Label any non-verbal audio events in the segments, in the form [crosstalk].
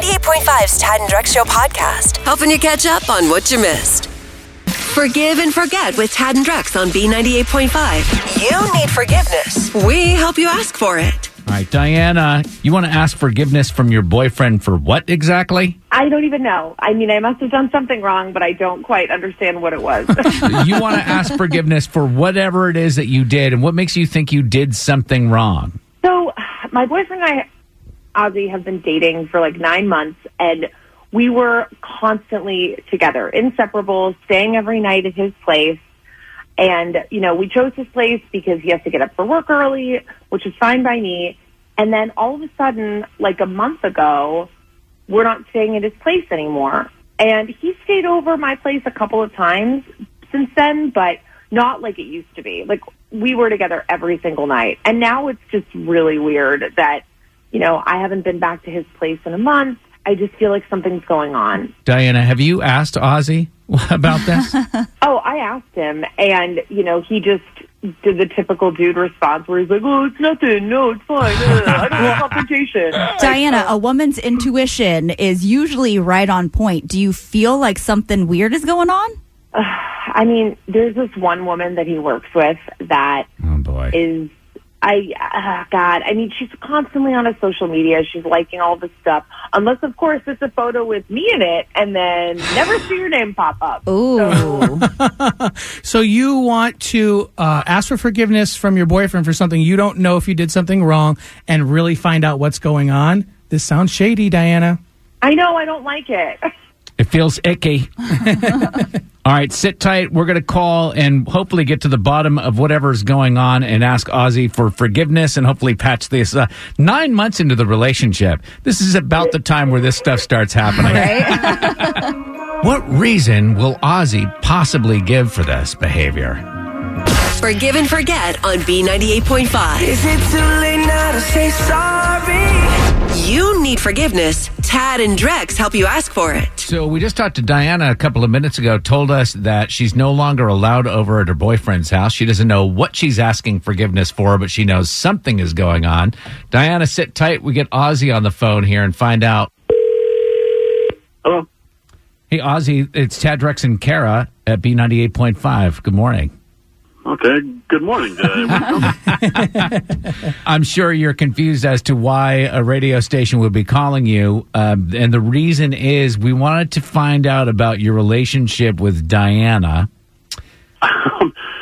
B98.5's Tad and Drex Show podcast, helping you catch up on what you missed. Forgive and forget with Tad and Drex on B98.5. You need forgiveness. We help you ask for it. All right, Diana, you want to ask forgiveness from your boyfriend for what exactly? I don't even know. I mean, I must have done something wrong, but I don't quite understand what it was. [laughs] you want to ask forgiveness for whatever it is that you did, and what makes you think you did something wrong? so, my boyfriend and I, Ozzy, have been dating for like nine months, and we were constantly together, inseparable, staying every night at his place. And, you know, we chose his place because he has to get up for work early, which is fine by me. And then all of a sudden, like a month ago, we're not staying at his place anymore. And he stayed over my place a couple of times since then, but not like it used to be. Like we were together every single night. And now it's just really weird that, you know, I haven't been back to his place in a month. I just feel like something's going on. Diana, have you asked Ozzy [laughs] about this? [laughs] Oh, I asked him, and you know, he just did the typical dude response where he's like, "Oh, it's nothing. No, it's fine. Uh, I don't want [laughs] confrontation." Diana, a woman's intuition is usually right on point. Do you feel like something weird is going on? [sighs] I mean, there's this one woman that he works with that oh, boy. is I uh, God. I mean, she's constantly on his social media. She's liking all this stuff, unless of course it's a photo with me in it, and then never see your name pop up. Ooh. [laughs] So you want to uh, ask for forgiveness from your boyfriend for something you don't know if you did something wrong and really find out what's going on? This sounds shady, Diana. I know I don't like it. [laughs] It feels icky. [laughs] All right, sit tight. We're going to call and hopefully get to the bottom of whatever's going on and ask Ozzy for forgiveness and hopefully patch this. Uh, nine months into the relationship, this is about the time where this stuff starts happening. [laughs] [laughs] what reason will Ozzy possibly give for this behavior? Forgive and forget on B98.5. Is it too late now to say sorry? You need forgiveness. Tad and Drex help you ask for it. So we just talked to Diana a couple of minutes ago, told us that she's no longer allowed over at her boyfriend's house. She doesn't know what she's asking forgiveness for, but she knows something is going on. Diana, sit tight. We get Ozzy on the phone here and find out. Hello. Hey, Ozzy, it's Tad Drex and Kara at B98.5. Good morning. Okay. Good morning. [laughs] I'm sure you're confused as to why a radio station would be calling you. Um, and the reason is we wanted to find out about your relationship with Diana. [laughs]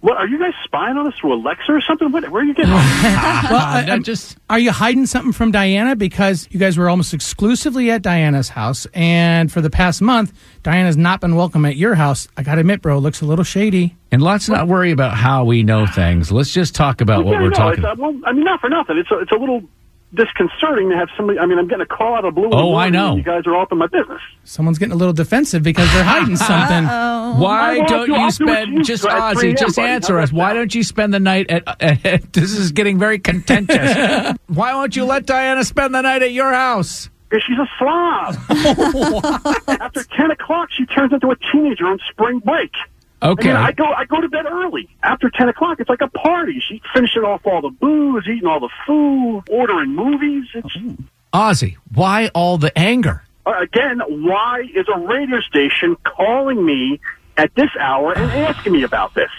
what are you guys spying on us through Alexa or something? What, where are you getting? [laughs] Well, Uh, I- no, I'm- just Are you hiding something from Diana because you guys were almost exclusively at Diana's house, and for the past month, Diana's not been welcome at your house? I gotta admit, bro, it looks a little shady. and let's not worry about how we know things. Let's just talk about what Yeah, we're no, talking. It's, uh, well, I mean, not for nothing. It's a, it's a little disconcerting to have somebody. I mean, I'm getting a call out of the blue. Oh, I know. You guys are all up in my business. Someone's getting a little defensive because they're hiding [laughs] something. Why I want don't to- you I'll spend you just do at 3 Ozzy? Just buddy. answer us. Why don't you spend the night at? [laughs] at this is getting very contentious. [laughs] Why won't you let Diana spend the night at your house? Because she's a slob. After ten o'clock, she turns into a teenager on spring break. Okay. I, mean, I go I go to bed early. After ten o'clock, it's like a party. She's finishing off all the booze, eating all the food, ordering movies. It's Ozzy, why all the anger? uh, again, why is a radio station calling me at this hour and asking me about this?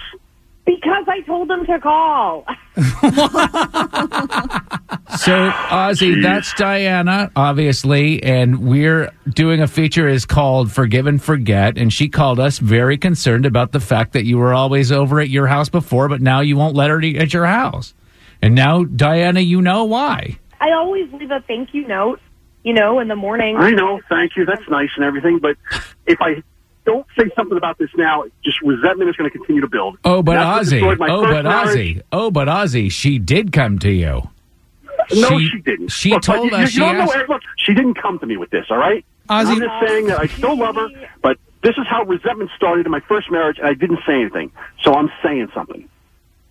Because I told them to call. [laughs] So, Ozzy, that's Diana, obviously, and we're doing a feature is called Forgive and Forget, and she called us very concerned about the fact that you were always over at your house before, but now you won't let her to- at your house. And now, Diana, you know why. I always leave a thank you note, you know, in the morning. I know, thank you, that's nice and everything, but if I don't say something about this now, just resentment is going to continue to build. Oh, but Ozzy. Oh, but marriage. Ozzy. Oh, but Ozzy. She did come to you. No, She- she, didn't. she Look, told you, us You she don't know, look, she didn't come to me with this. All right. Ozzy- I'm just saying that I still love her, but this is how resentment started in my first marriage, and I didn't say anything. So I'm saying something.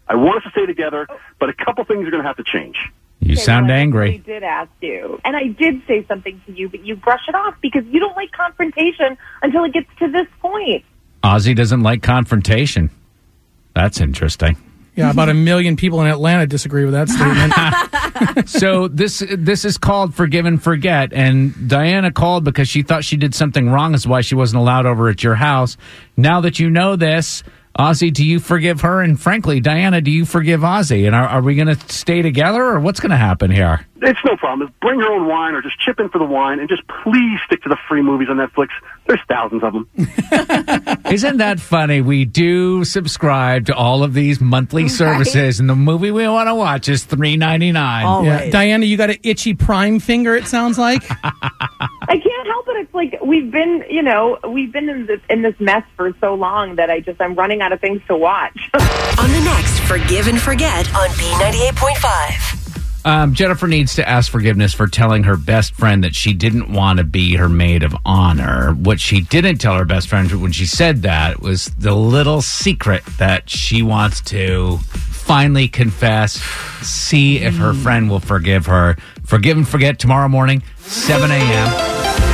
I want us to stay together, but a couple things are going to have to change. You Okay, sound well, I angry. actually did ask you, and I did say something to you, but you brush it off because you don't like confrontation until it gets to this point. Ozzy doesn't like confrontation. That's interesting. Yeah, about a million people in Atlanta disagree with that [laughs] statement. so this this is called forgive and forget and diana called because she thought she did something wrong is why she wasn't allowed over at your house now that you know this ozzy do you forgive her and frankly diana do you forgive ozzy and are, are we going to stay together or what's going to happen here It's no problem. Bring your own wine or just chip in for the wine and just please stick to the free movies on Netflix. There's thousands of them. [laughs] isn't that funny we do subscribe to all of these monthly services and the movie we want to watch is 3.99 yeah. Diana, you got an itchy prime finger, it sounds like. [laughs] I can't help it. It's like we've been, you know, we've been in this in this mess for so long that I just I'm running out of things to watch. [laughs] On the next Forgive and Forget on B98.5. Um, Jennifer needs to ask forgiveness for telling her best friend that she didn't want to be her maid of honor. What she didn't tell her best friend when she said that was the little secret that she wants to finally confess, see if her friend will forgive her. Forgive and forget tomorrow morning, 7 a.m.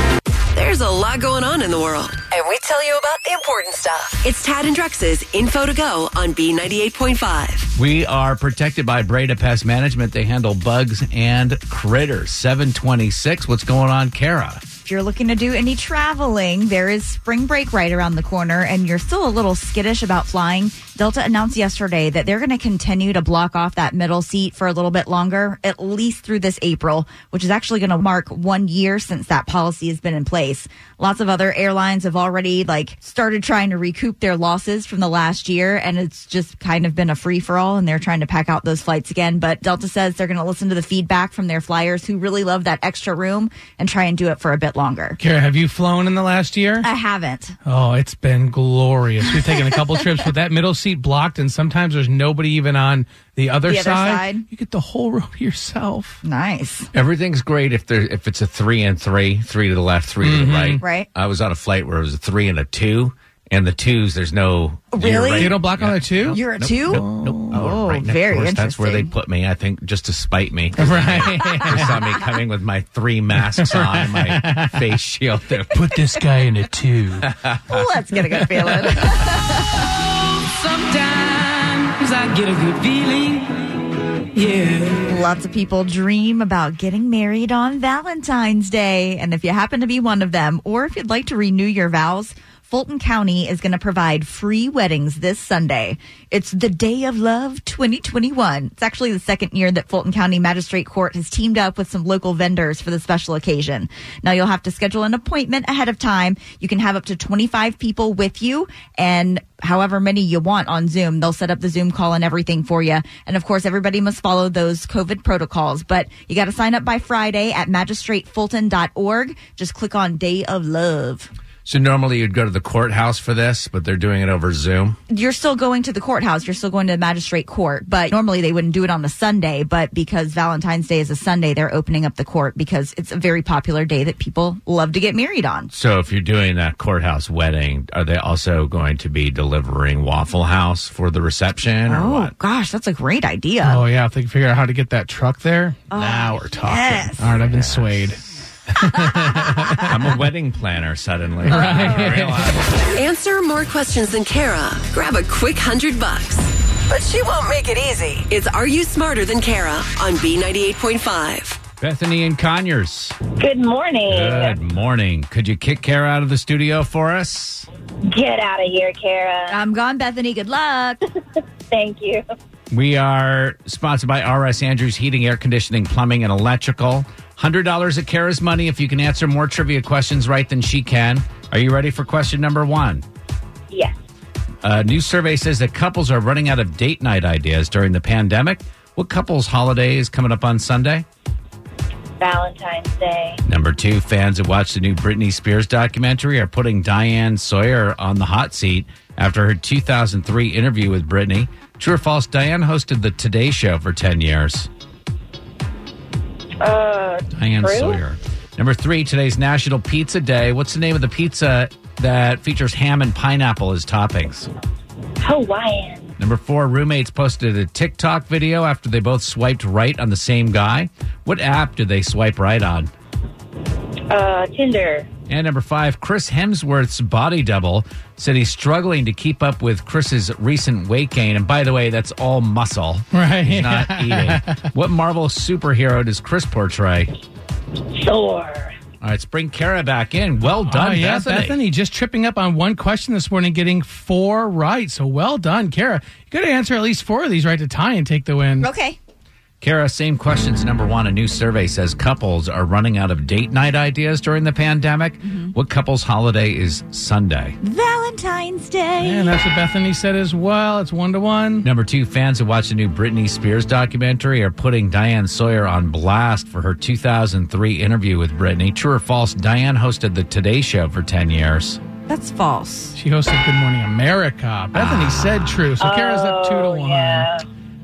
There's a lot going on in the world, and we tell you about the important stuff. It's Tad and Drex's Info to Go on B98.5. We are protected by Breda Pest Management. They handle bugs and critters. 726. What's going on, Kara? If you're looking to do any traveling, there is spring break right around the corner and you're still a little skittish about flying. Delta announced yesterday that they're going to continue to block off that middle seat for a little bit longer, at least through this April, which is actually going to mark one year since that policy has been in place. Lots of other airlines have already like started trying to recoup their losses from the last year and it's just kind of been a free for all and they're trying to pack out those flights again. But Delta says they're going to listen to the feedback from their flyers who really love that extra room and try and do it for a bit longer. Kara, have you flown in the last year? I haven't. Oh, it's been glorious. We've taken a couple [laughs] trips with that middle seat blocked, and sometimes there's nobody even on the other, The other side. You get the whole row to yourself. Nice. Everything's great if there if it's a three and three, three to the left, 3 to the mm-hmm. right. Right. I was on a flight where it was a three and a two, and the twos there's no. Really? you're right- They don't block on the two? You're a two? Nope, nope. Oh, right very to us. That's where they put me. I think just to spite me. [laughs] Right. they saw me coming with my three masks on, and my face shield. [laughs] Put this guy in a two. [laughs] Let's get a good feeling. Sometimes I get a good feeling. Yeah. Lots of people dream about getting married on Valentine's Day. And if you happen to be one of them, or if you'd like to renew your vows, Fulton County is going to provide free weddings this Sunday. It's the Day of Love 2021. It's actually the second year that Fulton County Magistrate Court has teamed up with some local vendors for the special occasion. Now you'll have to schedule an appointment ahead of time. You can have up to 25 people with you and however many you want on Zoom. They'll set up the Zoom call and everything for you. And of course, everybody must follow those COVID protocols, but you got to sign up by Friday at magistratefulton.org. Just click on Day of Love. So normally you'd go to the courthouse for this, but they're doing it over Zoom. You're still going to the courthouse. You're still going to the magistrate court, but normally they wouldn't do it on a Sunday. But because Valentine's Day is a Sunday, they're opening up the court because it's a very popular day that people love to get married on. So if you're doing that courthouse wedding, are they also going to be delivering Waffle House for the reception or Oh what? gosh, that's a great idea. Oh, yeah. If they can figure out how to get that truck there, oh, now we're talking. yes. All right, I've been swayed. [laughs] I'm a wedding planner suddenly. [laughs] I realize. Answer more questions than Kara. Grab a quick hundred bucks. But she won't make it easy. It's Are You Smarter Than Kara on B98.5. Bethany and Conyers. Good morning. Good morning. Could you kick Kara out of the studio for us? Get out of here, Kara. I'm gone, Bethany. Good luck. [laughs] Thank you. We are sponsored by RS Andrews Heating, Air Conditioning, Plumbing, and Electrical. $100 at Kara's Money if you can answer more trivia questions right than she can. Are you ready for question number one? Yes. A new survey says that couples are running out of date night ideas during the pandemic. What couple's holiday is coming up on Sunday? Valentine's Day. Number two, fans that watched the new Britney Spears documentary are putting Diane Sawyer on the hot seat after her 2003 interview with Britney. True or false, Diane hosted the Today Show for 10 years. Uh, Diane true? Sawyer. Number three, today's National Pizza Day. What's the name of the pizza that features ham and pineapple as toppings? Hawaiian. Number four, roommates posted a TikTok video after they both swiped right on the same guy. What app did they swipe right on? Uh, Tinder. And number five, Chris Hemsworth's body double said he's struggling to keep up with Chris's recent weight gain. And by the way, that's all muscle. [laughs] Right. He's not eating. What Marvel superhero does Chris portray? Thor. All right, let's bring Kara back in. Well oh, done, oh, yeah, Bethany. Bethany. just tripping up on one question this morning, getting four right. So well done, Kara. You got to answer at least four of these right to tie and take the win. Okay. Kara, same questions. Number one, a new survey says couples are running out of date night ideas during the pandemic. Mm-hmm. What couple's holiday is Sunday? Valentine's Day. And that's what Bethany said as well. It's one to one. Number two, fans who watched the new Britney Spears documentary are putting Diane Sawyer on blast for her 2003 interview with Britney. True or false, Diane hosted the Today Show for 10 years. That's false. She hosted Good Morning America. Bethany said true. So Kara's up two to one. Yeah.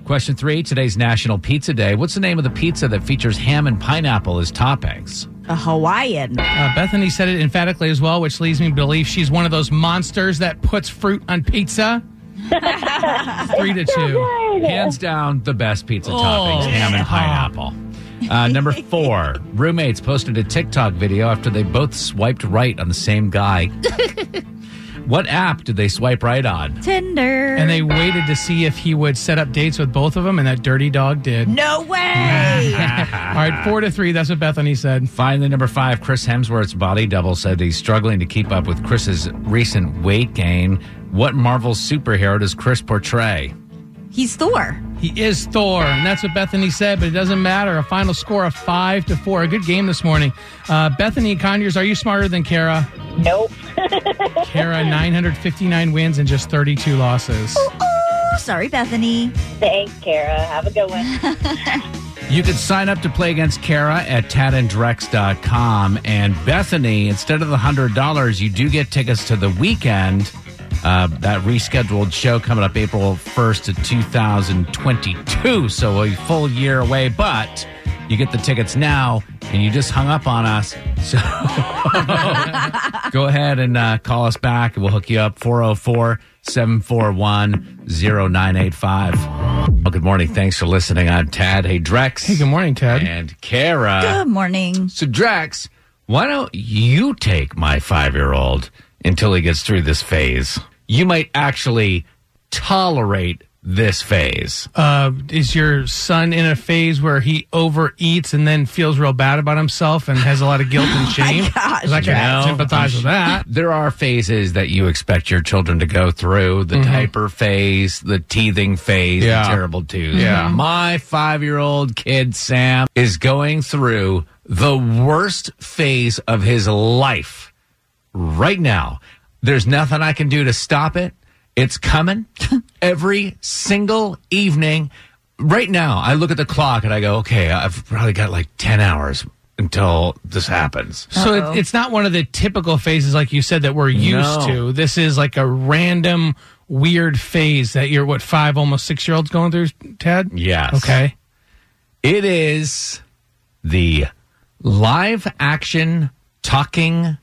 Question three, today's National Pizza Day. What's the name of the pizza that features ham and pineapple as toppings? A Hawaiian. Uh, Bethany said it emphatically as well, which leads me to believe she's one of those monsters that puts fruit on pizza. [laughs] Three to two. Hands down, the best pizza Oh, toppings, ham and pineapple. Uh, number [laughs] four, roommates posted a TikTok video after they both swiped right on the same guy. [laughs] what app did they swipe right on? Tinder. And they waited to see if he would set up dates with both of them, and that dirty dog did. no way. [laughs] All right, four to three. That's what Bethany said. Finally, number five, Chris Hemsworth's body double said he's struggling to keep up with Chris's recent weight gain. What Marvel superhero does Chris portray? He's Thor. He is Thor, and that's what Bethany said, but it doesn't matter. A final score of five to four. A good game this morning. Uh, Bethany Conyers, are you smarter than Kara? Nope. [laughs] Kara, 959 wins and just 32 losses. Oh, oh, sorry, Bethany. Thanks, Kara. Have a good one. [laughs] You can sign up to play against Kara at tadandrex.com. And Bethany, instead of the $100, you do get tickets to the Weeknd. Uh, that rescheduled show coming up April 1st of 2022. So a full year away, but you get the tickets now and you just hung up on us. [laughs] So go ahead and uh, call us back and we'll hook you up 404 741 0985. Well, good morning. Thanks for listening. I'm Tad. Hey, Drex. Hey, good morning, Tad. And Kara. Good morning. So, Drex, why don't you take my five year old until he gets through this phase? You might actually tolerate this phase. Uh, is your son in a phase where he overeats and then feels real bad about himself and has a lot of guilt and [laughs] shame? gosh, 'Cause I can No, sympathize with that. There are phases that you expect your children to go through the diaper phase, the teething phase, Yeah. the terrible twos. Yeah. My five year old kid, Sam, is going through the worst phase of his life right now. There's nothing I can do to stop it. It's coming [laughs] every single evening. Right now, I look at the clock and I go, okay, I've probably got like 10 hours until this happens. So it, it's not one of the typical phases, like you said, that we're used No. to. This is like a random, weird phase that you're, what, five, almost six year olds going through, Ted? Yes. Okay. It is the live action talking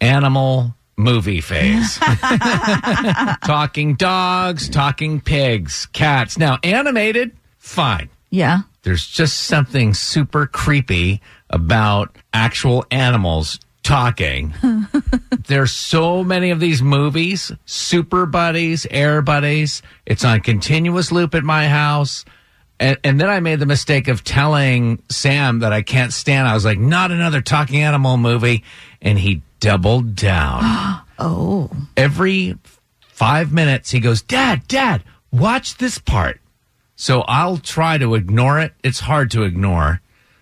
animal movie phase. [laughs] talking dogs, talking pigs, cats. Now, animated, fine. Yeah. There's just something super creepy about actual animals talking. [laughs] There's so many of these movies, Super Buddies, Air Buddies. It's on continuous loop at my house. And, and then I made the mistake of telling Sam that I can't stand. I was like, not another talking animal movie. And he doubled down. [gasps] Oh. Every five minutes, he goes, Dad, Dad, watch this part. So I'll try to ignore it. It's hard to ignore,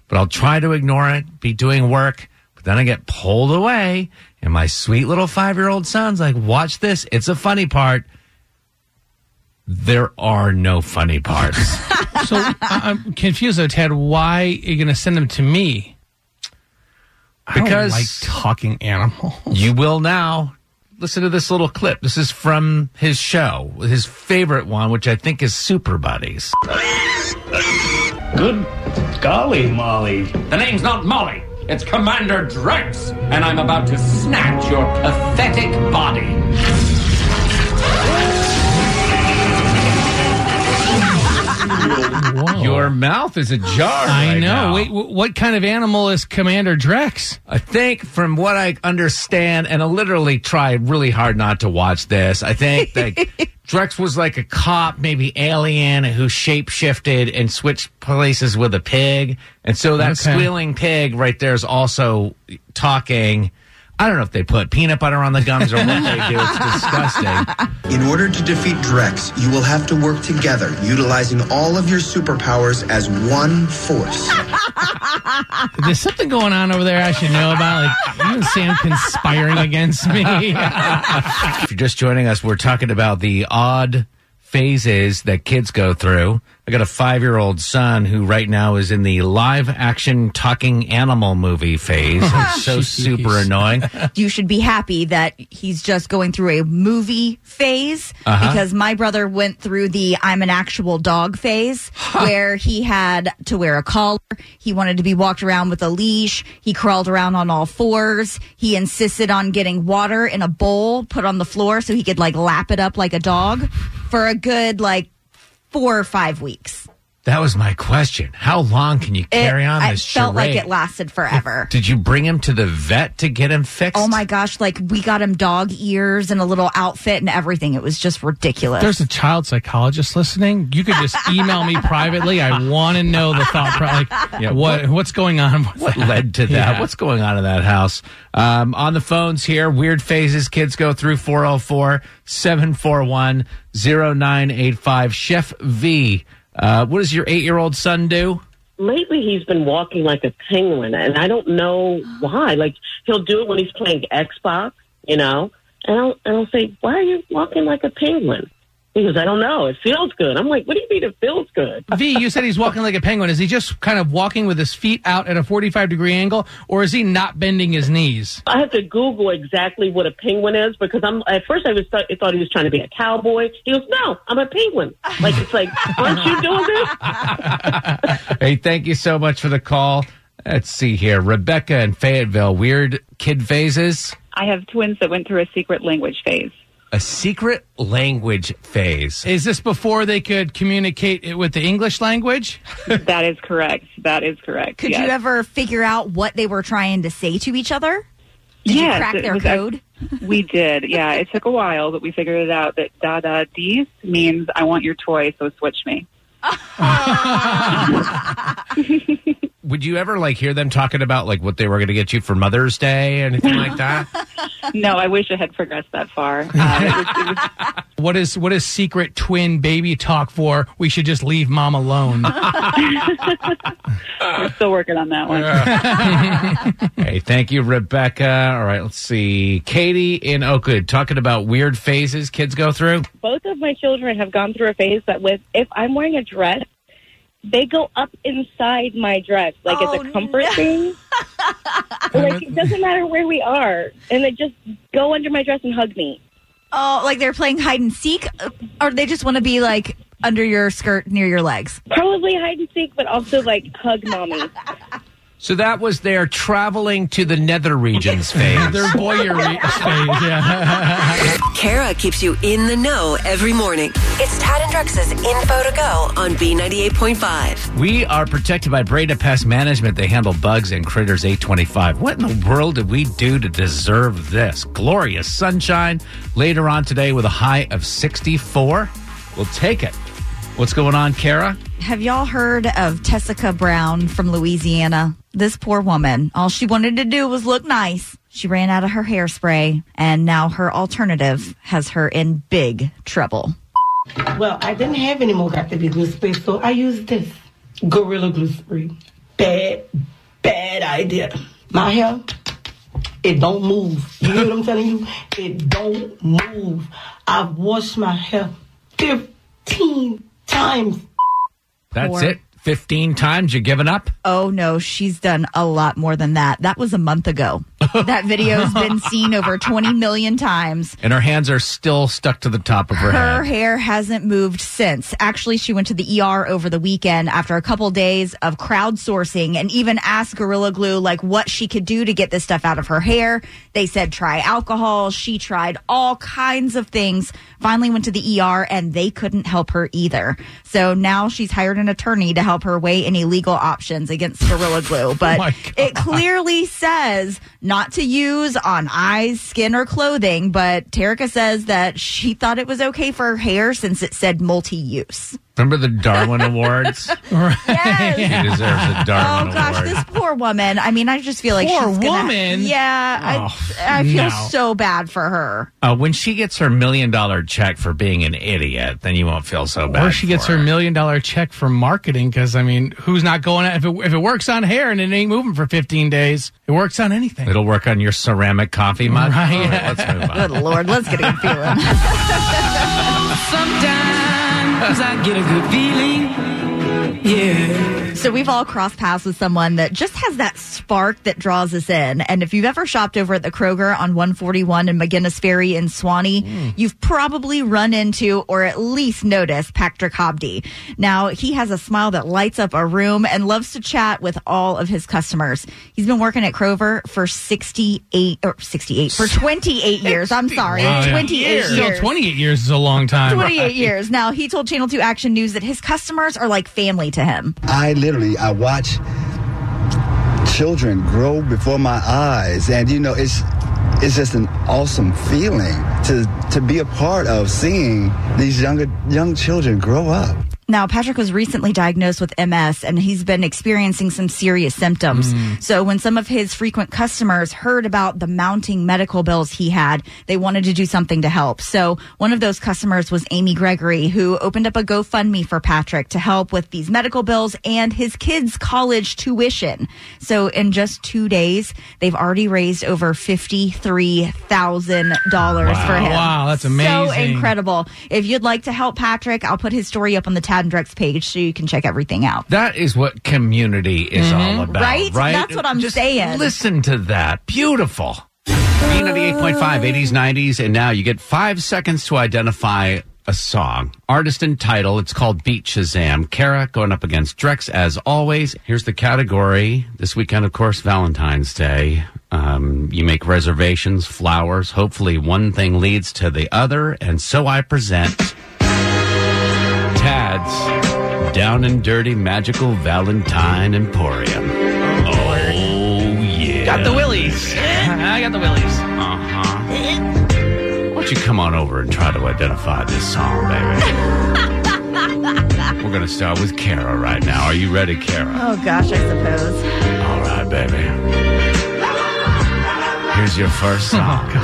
but I'll try to ignore it, be doing work. But then I get pulled away, and my sweet little five year old son's like, Watch this. It's a funny part. There are no funny parts. [laughs] So I- I'm confused though, Ted. Why are you going to send them to me? I don't Because- like talking animals. you will now. Listen to this little clip. This is from his show, his favorite one, which I think is Super Buddies. Good golly, Molly. The name's not Molly. It's Commander Drex, and I'm about to snatch your pathetic body. Your mouth is ajar. I right know. now. Wait, what kind of animal is Commander Drex? I think, from what I understand, and I literally tried really hard not to watch this. I think that [laughs] Drex was like a cop, maybe alien, who shapeshifted and switched places with a pig, and so that Okay. squealing pig right there is also talking. I don't know if they put peanut butter on the gums or what they do. It's disgusting. In order to defeat Drex, you will have to work together, utilizing all of your superpowers as one force. [laughs] There's something going on over there I should know about. Like you and Sam conspiring against me. [laughs] if you're just joining us, we're talking about the odd phases that kids go through. I got a five year old son who right now is in the live action talking animal movie phase. [laughs] It's so super annoying. you should be happy that he's just going through a movie phase Uh-huh. because my brother went through the I'm an actual dog phase [laughs] where he had to wear a collar. He wanted to be walked around with a leash. He crawled around on all fours. He insisted on getting water in a bowl put on the floor so he could like lap it up like a dog for a good like four or five weeks. That was my question. How long can you carry It- on this? I this felt like it lasted forever. Did you bring him to the vet to get him fixed? Oh my gosh, like we got him dog ears and a little outfit and everything. It was just ridiculous. There's a child psychologist listening. You could just [laughs] email me privately. I want to know the thought. Pro- like, Yeah, what, what's going on? with What that? led to that? Yeah. What's going on in that house? Um, on the phones here, weird phases kids go through 404 741 0985. Chef V, uh, what does your eight year old son do? lately he's been walking like a penguin and I don't know why. Like he'll do it when he's playing Xbox, you know, and I'll, and I'll say, why are you walking like a penguin? He goes, I don't know. It feels good. I'm like, what do you mean it feels good? V, you said he's walking like a penguin. Is he just kind of walking with his feet out at a 45 degree angle, or is he not bending his knees? I have to Google exactly what a penguin is because I'm at first I was th- I thought he was trying to be a cowboy. He goes, no, I'm a penguin. Like it's like, aren't you doing this? [laughs] Hey, thank you so much for the call. Let's see here. Rebecca in Fayetteville, weird kid phases. I have twins that went through a secret language phase. A secret language phase. Is this before they could communicate it with the English language? [laughs] that is correct. That is correct. Could yes. you ever figure out what they were trying to say to each other? Did Yes, you crack their was code? act- we did. Yeah, it took a while, but we figured it out that da da dies means I want your toy, so switch me. [laughs] [laughs] Would you ever like hear them talking about like what they were going to get you for Mother's Day, or anything like that? [laughs] No, I wish I had progressed that far. Uh, it was, it was, [laughs] What is what is secret twin baby talk for? We should just leave mom alone. [laughs] we're still working on that one. hey, thank you, Rebecca. All right, let's see. Katie in Oakwood talking about weird phases kids go through. both of my children have gone through a phase that with if I'm wearing a dress, they go up inside my dress like it's a comfort thing. [laughs] like it doesn't matter where we are, and they just go under my dress and hug me. Oh, like they're playing hide and seek, Uh, or they just want to be like under your skirt near your legs. Probably hide and seek, but also like hug mommy. [laughs] So that was their traveling to the nether regions [laughs] phase. Their voyeur phase, yeah. Kara keeps you in the know every morning. It's Tad and Drex's info to go on B98.5. We are protected by Breda Pest Management. They handle bugs and critters 825. What in the world did we do to deserve this? Glorious sunshine later on today with a high of 64. We'll take it. What's going on, Kara? Have y'all heard of Tessica Brown from Louisiana? This poor woman, all she wanted to do was look nice. She ran out of her hairspray, and now her alternative has her in big trouble. Well, I didn't have any more Got2b glue spray, so I used this Gorilla Glue Spray. Bad, bad idea. My hair, it don't move. You hear what I'm telling you? It don't move. I've washed my hair 15 times. That's it. 15 times you're giving up? Oh no, she's done a lot more than that. That was a month ago. that video's been [laughs] seen over 20 million times. And her hands are still stuck to the top of her, Her head. Her hair hasn't moved since. Actually, she went to the ER over the weekend after a couple days of crowdsourcing and even asked Gorilla Glue like what she could do to get this stuff out of her hair. They said try alcohol. She tried all kinds of things. Finally went to the ER and they couldn't help her either. So now she's hired an attorney to help her weigh any legal options against Gorilla Glue. But [laughs] oh my it clearly says not to use on eyes, skin, or clothing. But Tessica says that she thought it was okay for her hair since it said multi-use. Remember the Darwin [laughs] Awards? Yes. She deserves a Darwin Award. oh gosh, Award. this poor woman. I mean, I just feel like Poor she's gonna, woman? Yeah, Oh, I, I feel no. so bad for her. Uh, when she gets her million dollar check for being an idiot, then you won't feel so bad. Or she gets her million dollar check for marketing because I mean, who's not going? If it, if it works on hair and it ain't moving for 15 days, it works on anything. It'll work on your ceramic coffee mug. Right. All right, let's move on. Good lord, let's get a good feeling. [laughs] Sometimes I get a good feeling. Yeah. So we've all crossed paths with someone that just has that spark that draws us in. And if you've ever shopped over at the Kroger on 141 in McGinnis Ferry in Suwanee, Hmm. you've probably run into or at least noticed Patrick Hobdy. Now, he has a smile that lights up a room and loves to chat with all of his customers. He's been working at Kroger for 68 or 68 for 28 years. I'm sorry, Wow, yeah. 28 years. Still, 28 years is a long time. 28 years. Now, he told Channel 2 Action News that his customers are like family to him. I literally I watch children grow before my eyes, and you know it's it's just an awesome feeling to to be a part of seeing these younger young children grow up. Now, Patrick was recently diagnosed with MS and he's been experiencing some serious symptoms. Mm. So, when some of his frequent customers heard about the mounting medical bills he had, they wanted to do something to help. So, one of those customers was Amy Gregory, who opened up a GoFundMe for Patrick to help with these medical bills and his kids' college tuition. So, in just two days, they've already raised over $53,000 for him. Wow, that's amazing. So incredible. If you'd like to help Patrick, I'll put his story up on the Tad and Drex page so you can check everything out. That is what community is Mhm. all about, Right? right? That's what I'm Just saying. Listen to that. Beautiful. B98.5, 80s, 90s, and now you get five seconds to identify a song. Artist and title. It's called Beat Shazam. Kara going up against Drex as always. Here's the category. This weekend, of course, Valentine's Day. Um, you make reservations, flowers. Hopefully, one thing leads to the other. And so I present Tad's Down and Dirty Magical Valentine Emporium. Oh, yeah. Got the willies. [laughs] I got the willies. Uh huh. Why don't you come on over and try to identify this song, baby? [laughs] We're going to start with Kara right now. Are you ready, Kara? Oh gosh, I suppose. All right, baby. Here's your first [laughs] song. Oh,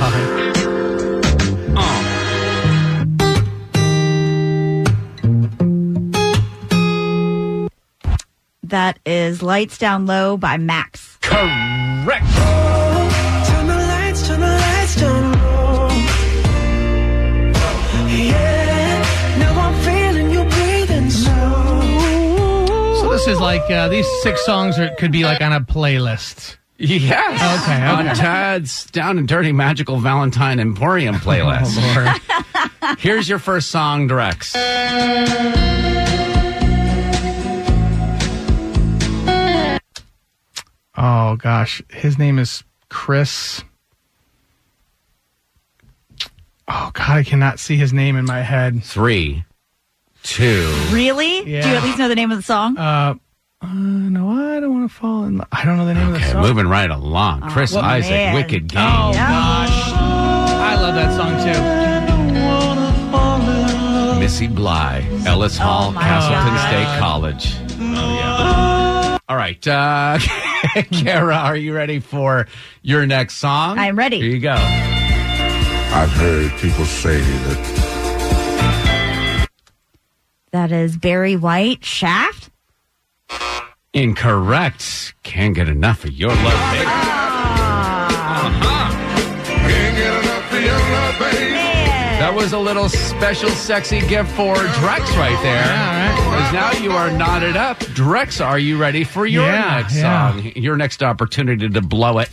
God. That is Lights Down Low by Max. Correct. Turn the lights, turn the lights down low. Yeah, now I'm feeling you breathing slow. So this is like uh, these six songs are, could be like on a playlist. Yes. Okay, On. Tad's Down and Dirty Magical Valentine Emporium playlist. [laughs] Oh, Lord. Here's your first song, Drex. Oh gosh, his name is Chris. Oh God, I cannot see his name in my head. Three, two. Really? Do you at least know the name of the song? Uh, uh no, I don't want to fall in. Lo- I don't know the name of the Okay, song. moving right along. Chris well, Isaak, man. Wicked Game. Oh gosh, I love that song too. Missy Bly, Ellis Hall, Oh, Castleton God. State College. Oh, yeah. All right. Uh, [laughs] [laughs] Kara, are you ready for your next song? I'm ready. Here you go. I've heard people say that That is Barry White, Shaft. Incorrect. Can't get enough of your love, baby. Ah. Uh-huh. That was a little special, sexy gift for Drex right there. Yeah, all right. Because now you are knotted up. Drex, are you ready for your Yeah, next yeah. song? Your next opportunity to blow it.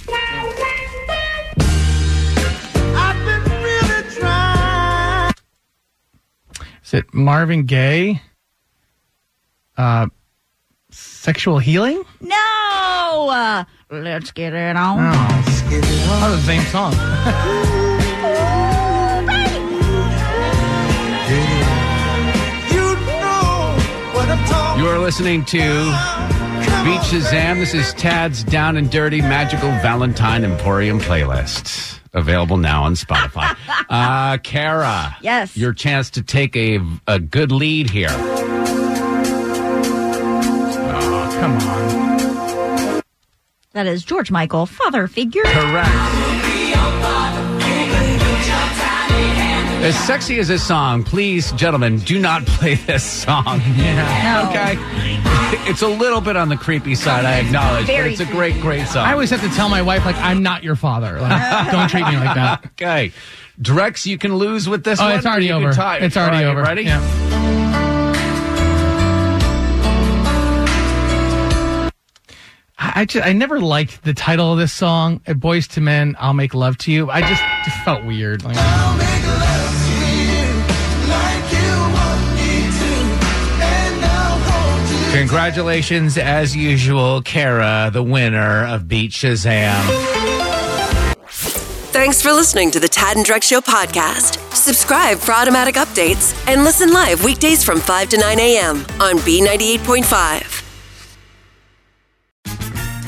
Is it Marvin Gaye? Uh, sexual healing? No! Uh, let's get it on. Oh, the same song. [laughs] You are listening to Beat Shazam. This is Tad's Down and Dirty Magical Valentine Emporium playlist. Available now on Spotify. [laughs] uh, Kara. Yes. Your chance to take a, a good lead here. Oh, come on. That is George Michael, father figure. Correct. As sexy as this song, please, gentlemen, do not [laughs] play this song. Yeah. [laughs] Okay. It's a little bit on the creepy side, I acknowledge, but it's a great, great song. I always have to tell my wife, like, I'm not your father. Like, [laughs] don't treat me like that. Okay. Drex, you can lose with this Oh, one. it's already or you can over. tie. It's already All right, over. Ready? Yeah. I, I just I never liked the title of this song, "Boyz II Men." I'll make love to you. I just, just felt weird. Like, Congratulations, as usual, Kara, the winner of Beat Shazam. Thanks for listening to the Tad and Drex Show podcast. Subscribe for automatic updates and listen live weekdays from 5 to 9 a.m. on B98.5.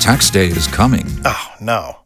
Tax day is coming. Oh, no.